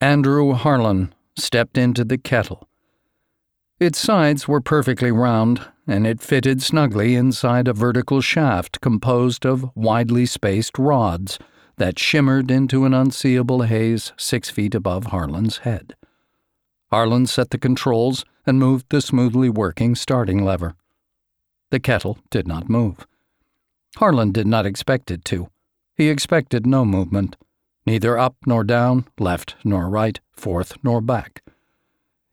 Andrew Harlan stepped into the kettle. Its sides were perfectly round, and it fitted snugly inside a vertical shaft composed of widely spaced rods that shimmered into an unseeable haze six feet above Harlan's head. Harlan set the controls and moved the smoothly working starting lever. The kettle did not move. Harlan did not expect it to. He expected no movement, neither up nor down, left nor right, forth nor back.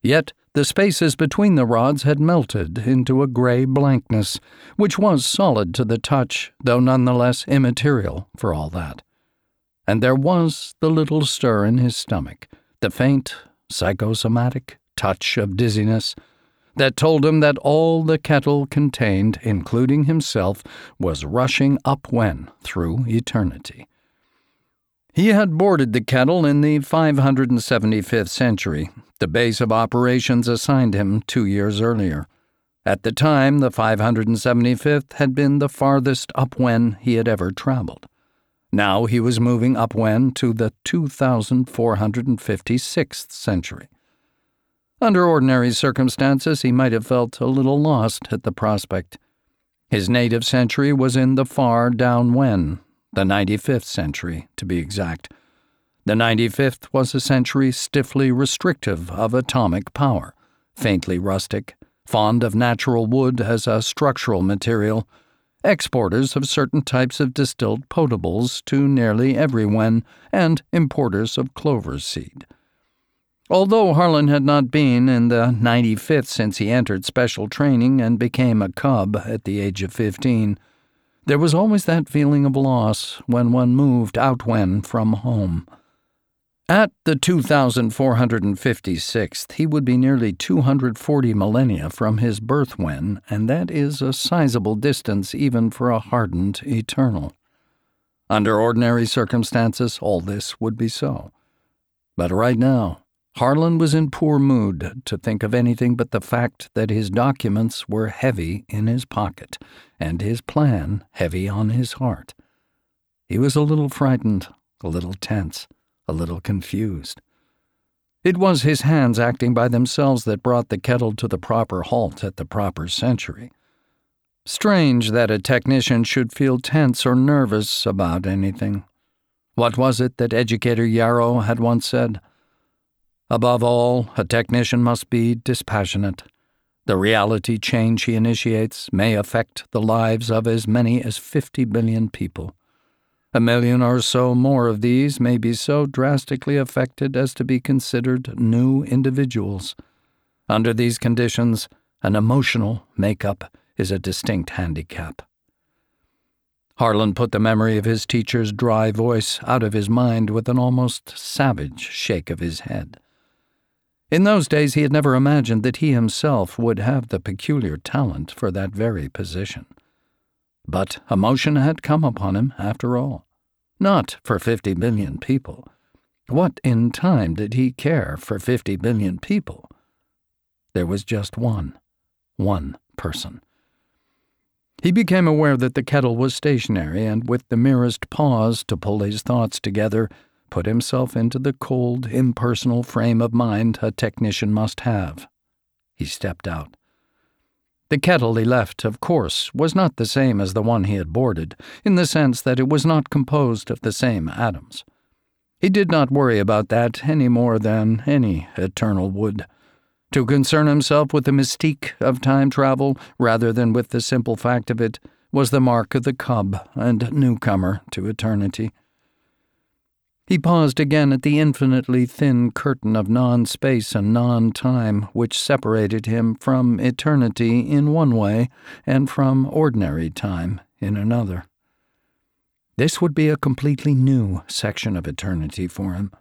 Yet the spaces between the rods had melted into a gray blankness, which was solid to the touch, though none the less immaterial for all that. And there was the little stir in his stomach, the faint, psychosomatic touch of dizziness that told him that all the kettle contained, including himself, was rushing upwhen through eternity. He had boarded the kettle in the 575th century, the base of operations assigned him two years earlier. At the time, the 575th had been the farthest upwhen he had ever traveled. Now he was moving upwhen to the 2456th century. Under ordinary circumstances, he might have felt a little lost at the prospect. His native century was in the far downwhen, the 95th century, to be exact. The 95th was a century stiffly restrictive of atomic power, faintly rustic, fond of natural wood as a structural material, exporters of certain types of distilled potables to nearly everyone, and importers of clover seed. Although Harlan had not been in the 95th since he entered special training and became a cub at the age of 15, there was always that feeling of loss when one moved out when from home. At the 2456th, he would be nearly 240 millennia from his birthwhen, and that is a sizable distance even for a hardened eternal. Under ordinary circumstances, all this would be so. But right now, Harlan was in poor mood to think of anything but the fact that his documents were heavy in his pocket and his plan heavy on his heart. He was a little frightened, a little tense, a little confused. It was his hands acting by themselves that brought the kettle to the proper halt at the proper century. Strange that a technician should feel tense or nervous about anything. What was it that educator Yarrow had once said? Above all, a technician must be dispassionate. The reality change he initiates may affect the lives of as many as 50 billion people. A million or so more of these may be so drastically affected as to be considered new individuals. Under these conditions, an emotional makeup is a distinct handicap. Harlan put the memory of his teacher's dry voice out of his mind with an almost savage shake of his head. In those days, he had never imagined that he himself would have the peculiar talent for that very position. But emotion had come upon him, after all. Not for fifty billion people. What in time did he care for fifty billion people? There was just one, one person. He became aware that the kettle was stationary, and with the merest pause to pull his thoughts together, put himself into the cold, impersonal frame of mind a technician must have. He stepped out. The kettle he left, of course, was not the same as the one he had boarded, in the sense that it was not composed of the same atoms. He did not worry about that any more than any eternal would. To concern himself with the mystique of time travel rather than with the simple fact of it was the mark of the cub and newcomer to eternity. He paused again at the infinitely thin curtain of non space and non time which separated him from eternity in one way and from ordinary time in another. This would be a completely new section of eternity for him.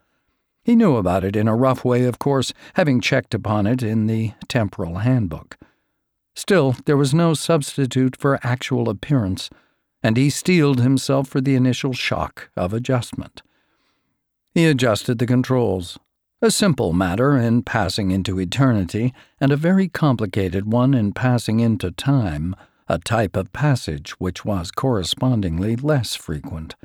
He knew about it in a rough way, of course, having checked upon it in the temporal handbook. Still, there was no substitute for actual appearance, and he steeled himself for the initial shock of adjustment. He adjusted the controls. A simple matter in passing into eternity, and a very complicated one in passing into time, a type of passage which was correspondingly less frequent.